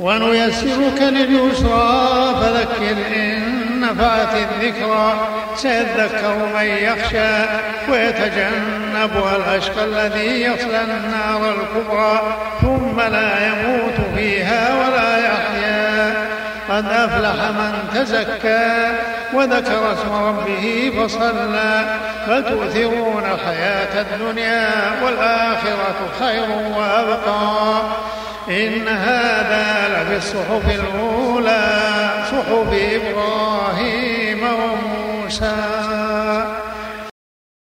ونيسرك لليسرى فذكر إن نفعت الذكرى. سيذكر من يخشى ويتجنبها الأشقى الذي يصلى النار الكبرى. ثم لا يموت فيها ولا يحيا. قد أفلح من تزكى وذكر اسم ربه فصلى. فتؤثرون الحياة الدنيا والآخرة خير وأبقى. إن هذا الصحف الأولى صحف إبراهيم وموسى.